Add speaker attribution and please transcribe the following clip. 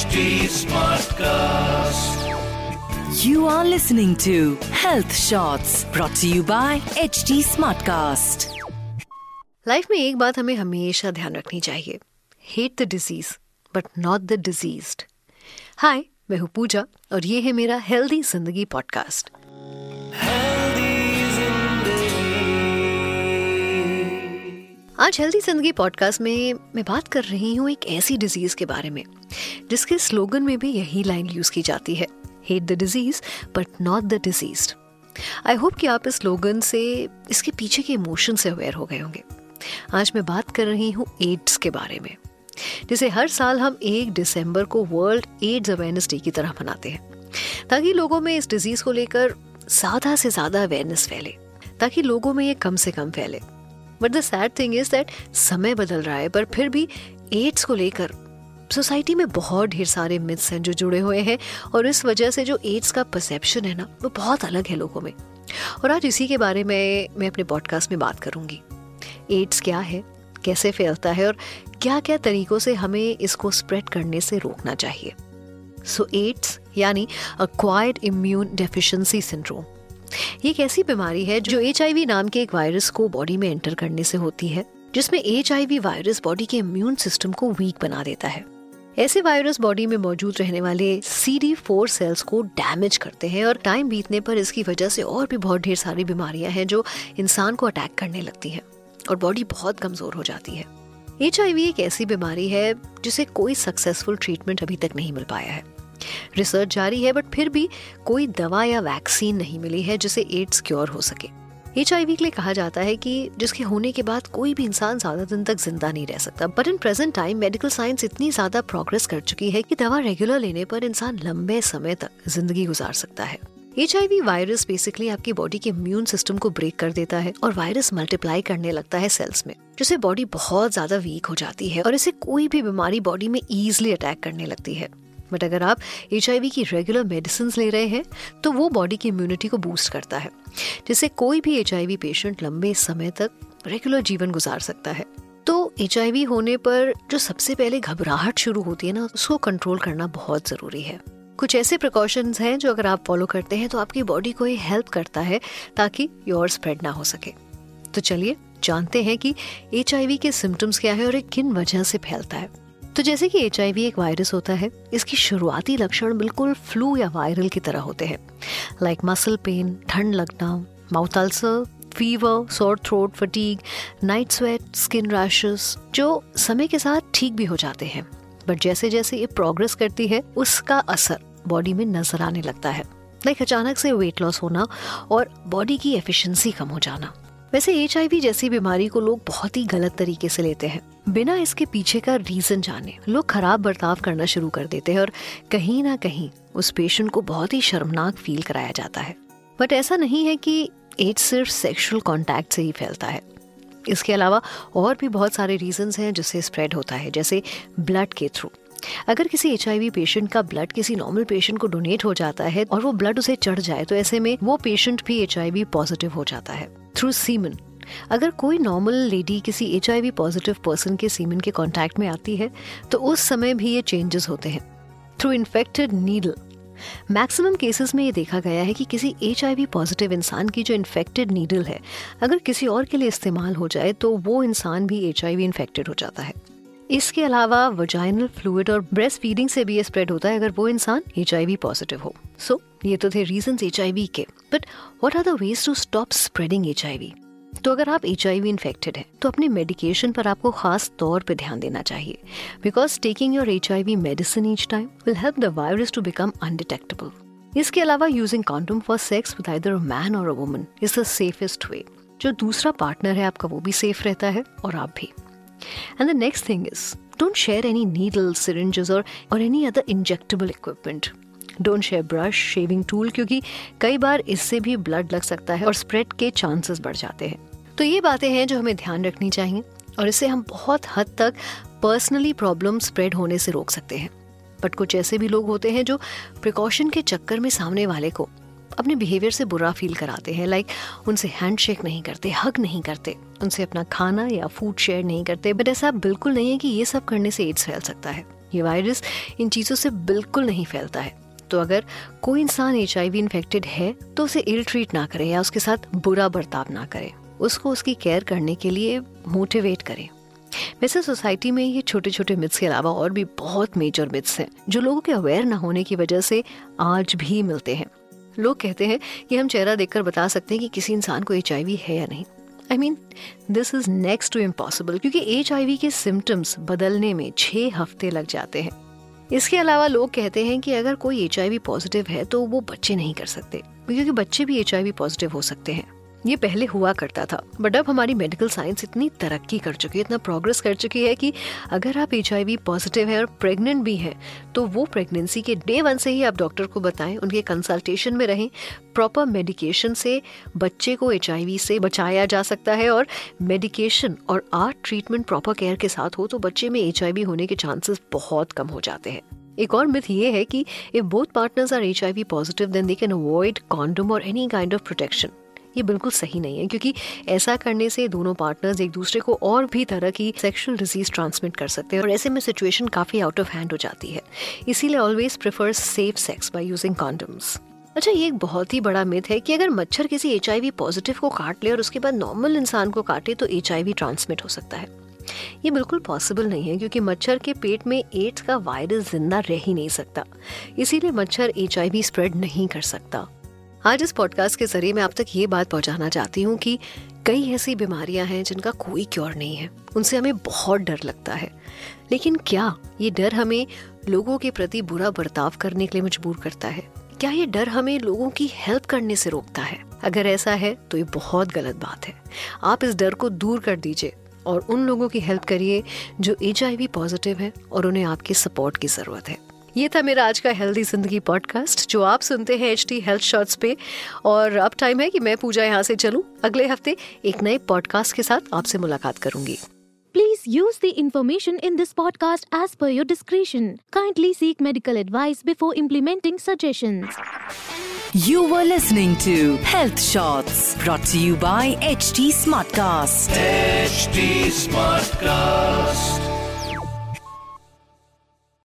Speaker 1: HD Smartcast.
Speaker 2: You are listening to Health Shots brought to you by HD Smartcast.
Speaker 3: Life में एक बात हमें हमेशा ध्यान रखनी चाहिए hate the disease but not the diseased hi मैं हूँ पूजा और ये है मेरा हेल्दी जिंदगी पॉडकास्ट आज हेल्दी ज़िंदगी पॉडकास्ट में मैं बात कर रही हूँ एक ऐसी डिज़ीज़ के बारे में, जिसके स्लोगन में भी यही लाइन यूज़ की जाती है hate the disease but not the disease I hope कि आप इस स्लोगन से, इसके पीछे के इमोशन से अवेयर हो गए होंगे। आज मैं बात कर रही हूँ एड्स के बारे में, जिसे हर साल हम एक दिसंबर को वर्ल्ड एड्स अवेयरनेस डे की तरह मनाते हैं, ताकि लोगों में इस डिज़ीज़ को लेकर ज़्यादा से ज़्यादा अवेयरनेस फैले, ताकि लोगों में ये कम से कम फैले। But the sad thing is that समय बदल रहा है, पर फिर भी एड्स को लेकर सोसाइटी में बहुत ढेर सारे मिथ्स हैं जो जुड़े हुए हैं और इस वजह से जो एड्स का परसेप्शन है ना, वो बहुत अलग है लोगों में। और आज इसी के बारे में मैं अपने पॉडकास्ट में बात करूँगी। एड्स क्या है, कैसे फैलता है और क्या क्या तरीकों से हमें इसको स्प्रेड करने से रोकना चाहिए। सो एड्स यानी अक्वायर्ड इम्यून डेफिशिएंसी सिंड्रोम ये एक ऐसी बीमारी है जो एचआईवी नाम के एक वायरस को बॉडी में एंटर करने से होती है, जिसमें एच वायरस बॉडी के इम्यून सिस्टम को वीक बना देता है। ऐसे वायरस बॉडी में मौजूद रहने वाले सी डी फोर सेल्स को डैमेज करते हैं और टाइम बीतने पर इसकी वजह से और भी बहुत ढेर सारी बीमारियाँ हैं जो इंसान को अटैक करने लगती हैं और बॉडी बहुत कमज़ोर हो जाती है। एचआईवी एक ऐसी बीमारी है जिसे कोई सक्सेसफुल ट्रीटमेंट अभी तक नहीं मिल पाया है। रिसर्च जारी है बट फिर भी कोई दवा या वैक्सीन नहीं मिली है जिसे एड्स क्योर हो सके। एचआईवी के लिए कहा जाता है कि जिसके होने के बाद कोई भी इंसान ज़्यादा दिन तक ज़िंदा नहीं रह सकता। But in present time medical science इतनी ज़्यादा प्रोग्रेस कर चुकी है कि दवा रेगुलर लेने पर इंसान लंबे समय तक ज़िंदगी गुजार सकता है। एचआईवी वायरस बेसिकली आपकी बॉडी के इम्यून सिस्टम को ब्रेक कर देता है और वायरस मल्टीप्लाई करने लगता है सेल्स में, जिससे बॉडी बहुत ज़्यादा वीक हो जाती है और इसे कोई भी बीमारी बॉडी में इजिली अटैक करने लगती है। बट अगर आप एचआईवी की रेगुलर मेडिसिन ले रहे हैं तो वो बॉडी की इम्यूनिटी को बूस्ट करता है, जिससे कोई भी एचआईवी पेशेंट लंबे समय तक रेगुलर जीवन गुजार सकता है। तो एच होने पर जो सबसे पहले घबराहट शुरू होती है ना, उसको कंट्रोल करना बहुत ज़रूरी है। कुछ ऐसे प्रिकॉशंस हैं जो अगर आप फॉलो करते हैं तो आपकी बॉडी को ये हेल्प करता है ताकि योर स्प्रेड ना हो सके। तो चलिए, जानते हैं कि एच के सिम्टम्स क्या है और ये किन वजह से फैलता है। तो जैसे कि एचआईवी एक वायरस होता है, इसकी शुरुआती लक्षण बिल्कुल फ्लू या वायरल की तरह होते हैं। लाइक मसल पेन ठंड लगना mouth ulcer fever sore throat fatigue night sweat skin rashes जो समय के साथ ठीक भी हो जाते हैं। बट जैसे जैसे ये प्रोग्रेस करती है, उसका असर बॉडी में नज़र आने लगता है। लाइक अचानक से वेट लॉस होना और बॉडी की एफिशिएंसी कम हो जाना। वैसे एचआईवी जैसी बीमारी को लोग बहुत ही गलत तरीके से लेते हैं। बिना इसके पीछे का रीजन जाने, लोग खराब बर्ताव करना शुरू कर देते हैं और कहीं ना कहीं उस पेशेंट को बहुत ही शर्मनाक फील कराया जाता है। बट ऐसा नहीं है कि एड्स सिर्फ़ सेक्सुअल कांटेक्ट से ही फैलता है। इसके अलावा और भी बहुत सारे रीजंस हैं जिससे स्प्रेड होता है, जैसे ब्लड के थ्रू अगर किसी एचआईवी पेशेंट का ब्लड किसी नॉर्मल पेशेंट को डोनेट हो जाता है और वो ब्लड उसे चढ़ जाए तो ऐसे में वो पेशेंट भी एचआईवी पॉजिटिव हो जाता है थ्रू सीमन अगर कोई नॉर्मल लेडी किसी एच पॉजिटिव पर्सन के सीमन के कांटेक्ट में आती है तो उस समय भी ये चेंजेस होते हैं through infected needle maximum cases में ये देखा गया है कि किसी एचआईवी पॉजिटिव इंसान की जो इन्फेक्टेड नीडल है, अगर किसी और के लिए इस्तेमाल हो जाए तो वो इंसान भी एच इन्फेक्टेड हो जाता है। इसके अलावा वजाइनल फ्लूड और ब्रेस्ट फीडिंग से भी ये स्प्रेड होता है अगर वो इंसान एच पॉजिटिव हो। सो so, ये तो थे रीजन एच के। But what are the ways to stop spreading H तो अगर आप एच इन्फेक्टेड हैं तो अपने मेडिकेशन पर आपको खास तौर पर ध्यान देना चाहिए। Because taking your H medicine each time will help the virus to become undetectable इसके अलावा using condom for sex with either man और a woman is the safest way जो दूसरा पार्टनर है आपका वो भी सेफ़ रहता है और आप भी। And the next thing is don't share any needle syringes और और any other injectable equipment don't share brush shaving tool क्योंकि कई बार इससे भी ब्लड लग सकता है और स्प्रेड के चांसेस बढ़ जाते हैं। तो ये बातें हैं जो हमें ध्यान रखनी चाहिए, और इससे हम बहुत हद तक पर्सनली प्रॉब्लम स्प्रेड होने से रोक सकते हैं। बट कुछ ऐसे भी लोग होते हैं जो प्रिकॉशन के चक्कर में सामने वाले को अपने बिहेवियर से बुरा फील कराते हैं लाइक उनसे हैंड शेक नहीं करते हक नहीं करते। उनसे अपना खाना या फ़ूड शेयर नहीं करते बट ऐसा बिल्कुल नहीं है कि ये सब करने से एड्स फैल सकता है। ये वायरस इन चीज़ों से बिल्कुल नहीं फैलता है। तो अगर कोई इंसान एच इन्फेक्टेड है तो उसे इल ट्रीट ना करें या उसके साथ बुरा बर्ताव ना करें। उसको उसकी केयर करने के लिए मोटिवेट करें। वैसे सोसाइटी में ये छोटे छोटे मिथ्स के अलावा और भी बहुत मेजर मिथ्स हैं, जो लोगों के अवेयर ना होने की वजह से आज भी मिलते हैं। लोग कहते हैं कि हम चेहरा देखकर बता सकते हैं कि किसी इंसान को एचआईवी है या नहीं। I mean this is next to impossible क्योंकि एचआईवी के सिम्टम्स बदलने में छह हफ़्ते लग जाते हैं। इसके अलावा लोग कहते हैं कि अगर कोई एचआईवी पॉजिटिव है तो वो बच्चे नहीं कर सकते, क्योंकि बच्चे भी एचआईवी पॉजिटिव हो सकते हैं। ये पहले हुआ करता था। बट अब हमारी मेडिकल साइंस इतनी तरक्की कर चुकी है, इतना प्रोग्रेस कर चुकी है कि अगर आप एचआईवी पॉजिटिव है और प्रेग्नेंट भी है तो वो प्रेगनेंसी के डे वन से ही आप डॉक्टर को बताएँ, उनके कंसल्टेशन में रहें। प्रॉपर मेडिकेशन से बच्चे को एचआईवी से बचाया जा सकता है और मेडिकेशन और आर्ट ट्रीटमेंट प्रॉपर केयर के साथ हो तो बच्चे में एचआईवी होने के चांसेस बहुत कम हो जाते हैं। एक और मिथ ये है कि if both partners are H positive then they can avoid condom और एनी काइंड ऑफ़ प्रोटेक्शन ये बिल्कुल सही नहीं है, क्योंकि ऐसा करने से दोनों पार्टनर्स एक दूसरे को और भी तरह की सेक्सुअल डिज़ीज़ ट्रांसमिट कर सकते हैं और ऐसे में सिचुएशन काफ़ी आउट ऑफ़ हैंड हो जाती है। इसीलिए always prefer safe sex by using condoms अच्छा ये एक बहुत ही बड़ा मिथ है कि अगर मच्छर किसी एचआईवी पॉजिटिव को काट ले और उसके बाद नॉर्मल इंसान को काटे तो एचआईवी ट्रांसमिट हो सकता है। ये बिल्कुल पॉसिबल नहीं है, क्योंकि मच्छर के पेट में एड्स का वायरस ज़िंदा रह ही नहीं सकता। इसीलिए मच्छर एचआईवी स्प्रेड नहीं कर सकता। आज इस पॉडकास्ट के ज़रिए मैं आप तक ये बात पहुंचाना चाहती हूँ कि कई ऐसी बीमारियाँ हैं जिनका कोई क्योर नहीं है। उनसे हमें बहुत डर लगता है। लेकिन क्या ये डर हमें लोगों के प्रति बुरा बर्ताव करने के लिए मजबूर करता है? क्या ये डर हमें लोगों की हेल्प करने से रोकता है? अगर ऐसा है तो ये बहुत गलत बात है। आप इस डर को दूर कर दीजिए और उन लोगों की हेल्प करिए जो एचआईवी पॉजिटिव है और उन्हें आपकी सपोर्ट की ज़रूरत है। ये था मेरा आज का हेल्दी ज़िंदगी पॉडकास्ट जो आप सुनते हैं एच डी हेल्थ शॉर्ट्स पे। और अब टाइम है कि मैं पूजा यहाँ से चलूँ। अगले हफ़्ते एक नए पॉडकास्ट के साथ आपसे मुलाकात करूँगी।
Speaker 1: Please use the information in this podcast as per your description kindly seek medical advice before implementing suggestion
Speaker 2: you were listening to health shorts brought you by H
Speaker 4: T Smartcast